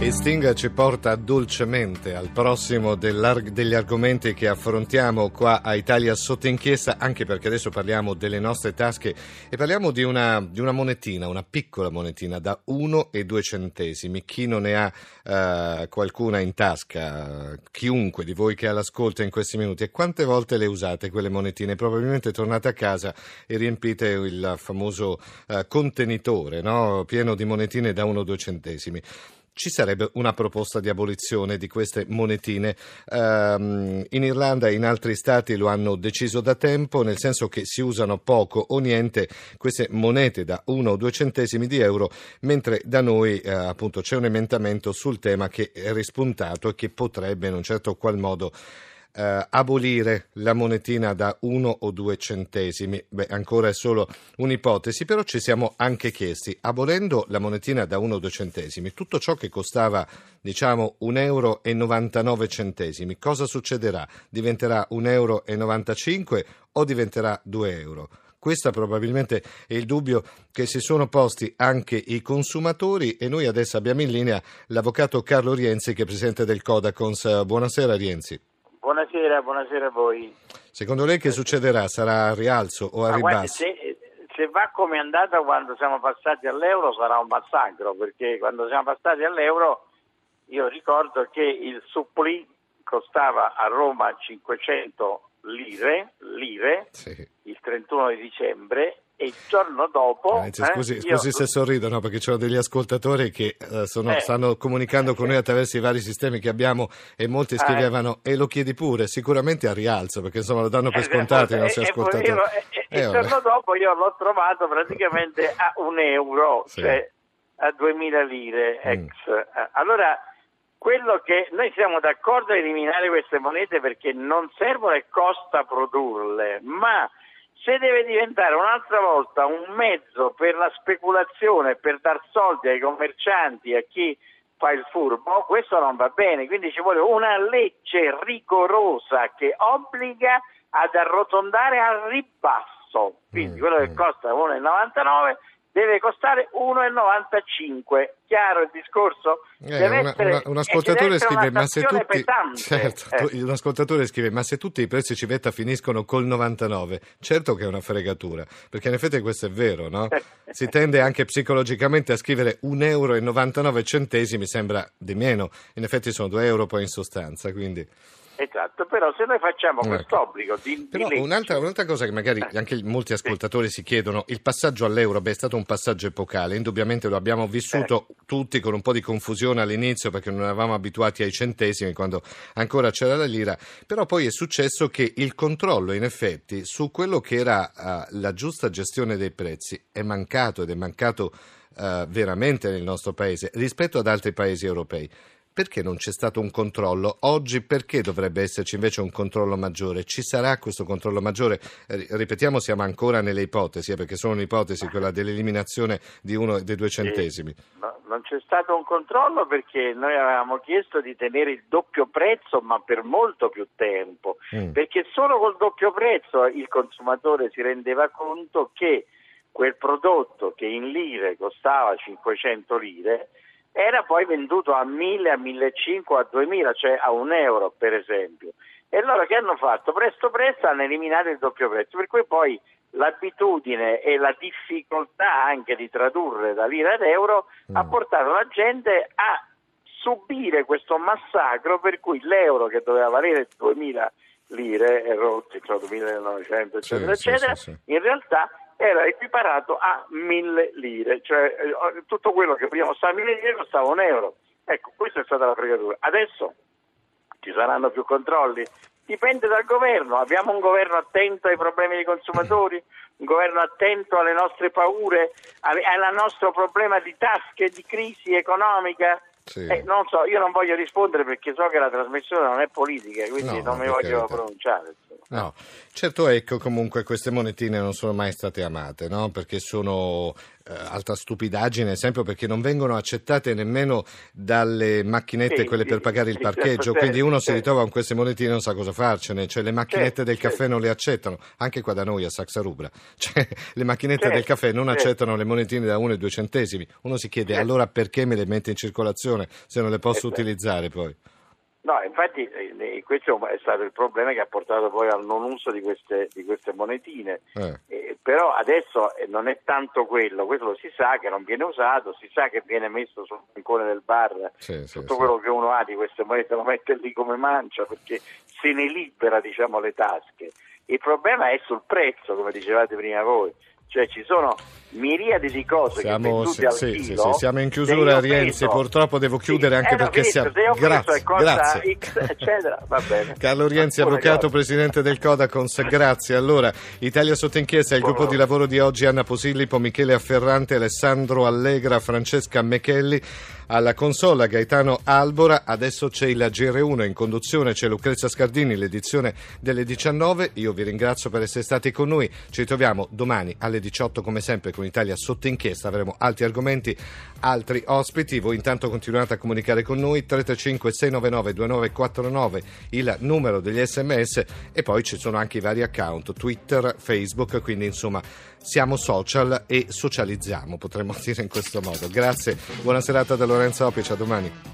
E Sting ci porta dolcemente al prossimo degli argomenti che affrontiamo qua a Italia sotto inchiesta, anche perché adesso parliamo delle nostre tasche e parliamo di una, di una monetina, una piccola monetina da 1 e 2 centesimi. Chi non ne ha uh, qualcuna in tasca, chiunque di voi che ha l'ascolto in questi minuti, e quante volte le usate quelle monetine? Probabilmente tornate a casa e riempite il famoso uh, contenitore no? pieno di monetine da 1 o 2 centesimi ci sarebbe una proposta di abolizione di queste monetine. Um, in Irlanda e in altri stati lo hanno deciso da tempo, nel senso che si usano poco o niente queste monete da 1 o 2 centesimi di euro, mentre da noi eh, appunto c'è un emendamento sul tema che è rispuntato e che potrebbe in un certo qual modo eh, abolire la monetina da uno o due centesimi. Beh, ancora è solo un'ipotesi, però ci siamo anche chiesti, abolendo la monetina da uno o due centesimi, tutto ciò che costava, diciamo, un euro 99 centesimi, cosa succederà? Diventerà un euro 95 o diventerà 2 euro? Questo probabilmente è il dubbio che si sono posti anche i consumatori e noi adesso abbiamo in linea l'avvocato Carlo Rienzi che è presidente del Codacons. Buonasera Rienzi. Buonasera, buonasera a voi. Secondo lei che succederà? Sarà a rialzo o a ribasso? Se, se, va come è andata quando siamo passati all'euro sarà un massacro, perché quando siamo passati all'euro io ricordo che il supplì costava a Roma 500 lire, lire sì. il 31 di dicembre e il giorno dopo... Eh, scusi, eh, scusi io... se sorrido, no, perché ci sono degli ascoltatori che uh, sono, eh, stanno comunicando con noi attraverso i vari sistemi che abbiamo e molti eh. scrivevano e lo chiedi pure, sicuramente a rialzo, perché insomma lo danno per scontato i nostri ascoltatori. Io, il giorno dopo io l'ho trovato praticamente a un euro, sì. cioè a 2000 lire mm. ex. Mm. Allora quello che noi siamo d'accordo a eliminare queste monete perché non servono e costa produrle, ma se deve diventare un'altra volta un mezzo per la speculazione, per dar soldi ai commercianti, a chi fa il furbo, questo non va bene. Quindi ci vuole una legge rigorosa che obbliga ad arrotondare al ribasso. Quindi mm, quello che mm. costa 1,99 deve costare 1,95. Chiaro il discorso? Eh, una, una, un ascoltatore scrive: Ma se tutti. Certo, eh. un ascoltatore scrive: Ma se tutti i prezzi civetta finiscono col 99, certo che è una fregatura, perché in effetti questo è vero, no? Si tende anche psicologicamente a scrivere 1,99 euro, sembra di meno, in effetti sono 2 euro poi in sostanza, quindi. Esatto, però se noi facciamo ecco. questo obbligo di, però di un'altra, un'altra, cosa che magari eh. anche molti ascoltatori sì. si chiedono, il passaggio all'euro beh, è stato un passaggio epocale, indubbiamente lo abbiamo vissuto eh. tutti con un po' di confusione all'inizio perché non eravamo abituati ai centesimi quando ancora c'era la lira, però poi è successo che il controllo in effetti su quello che era uh, la giusta gestione dei prezzi è mancato ed è mancato uh, veramente nel nostro paese rispetto ad altri paesi europei perché non c'è stato un controllo? Oggi perché dovrebbe esserci invece un controllo maggiore? Ci sarà questo controllo maggiore? Ripetiamo, siamo ancora nelle ipotesi, eh, perché sono un'ipotesi quella dell'eliminazione di uno dei due centesimi. No, non c'è stato un controllo perché noi avevamo chiesto di tenere il doppio prezzo, ma per molto più tempo, mm. perché solo col doppio prezzo il consumatore si rendeva conto che quel prodotto che in lire costava 500 lire era poi venduto a 1000, a 1500, a 2000, cioè a un euro per esempio. E allora che hanno fatto? Presto presto hanno eliminato il doppio prezzo, per cui poi l'abitudine e la difficoltà anche di tradurre da lira ad euro mm. ha portato la gente a subire questo massacro per cui l'euro che doveva valere 2000 lire e rotti, cioè 2900 eccetera sì, eccetera, sì, sì, in realtà era equiparato a mille lire, cioè eh, tutto quello che prima costava mille lire costava un euro. Ecco, questa è stata la fregatura. Adesso ci saranno più controlli? Dipende dal governo, abbiamo un governo attento ai problemi dei consumatori, un governo attento alle nostre paure, al nostro problema di tasche, di crisi economica, sì. Eh, non so, io non voglio rispondere perché so che la trasmissione non è politica, quindi no, non mi voglio pronunciare. No, certo ecco comunque queste monetine non sono mai state amate, no? perché sono altra stupidaggine, esempio perché non vengono accettate nemmeno dalle macchinette, quelle per pagare il parcheggio, quindi uno si ritrova con queste monetine e non sa cosa farcene, cioè le macchinette del caffè non le accettano, anche qua da noi a Saxa Rubra, cioè, le macchinette del caffè non accettano le monetine da 1 e 2 centesimi, uno si chiede allora perché me le mette in circolazione se non le posso utilizzare poi? No, infatti eh, questo è stato il problema che ha portato poi al non uso di queste, di queste monetine, eh. Però adesso eh, non è tanto quello, quello lo si sa che non viene usato, si sa che viene messo sul bancone del bar, sì, tutto sì, quello sì. che uno ha di queste monete lo mette lì come mancia perché se ne libera diciamo, le tasche. Il problema è sul prezzo, come dicevate prima voi cioè ci sono miriadi di cose siamo, che sì, al sì, chilo, sì, siamo in chiusura Rienzi purtroppo devo chiudere anche eh, perché siamo grazie, grazie. X. Carlo Rienzi avvocato presidente del Codacons grazie allora Italia sotto inchiesta il gruppo di lavoro di oggi Anna Posillipo Michele Afferrante Alessandro Allegra Francesca Mechelli alla consola Gaetano Albora, adesso c'è il GR1 in conduzione, c'è Lucrezia Scardini, l'edizione delle 19. Io vi ringrazio per essere stati con noi. Ci ritroviamo domani alle 18 come sempre con Italia sotto inchiesta. Avremo altri argomenti, altri ospiti. Voi intanto continuate a comunicare con noi 335 699 2949 il numero degli sms e poi ci sono anche i vari account Twitter, Facebook, quindi insomma siamo social e socializziamo, potremmo dire in questo modo. Grazie, buona serata da Lorenzo Opici, a domani.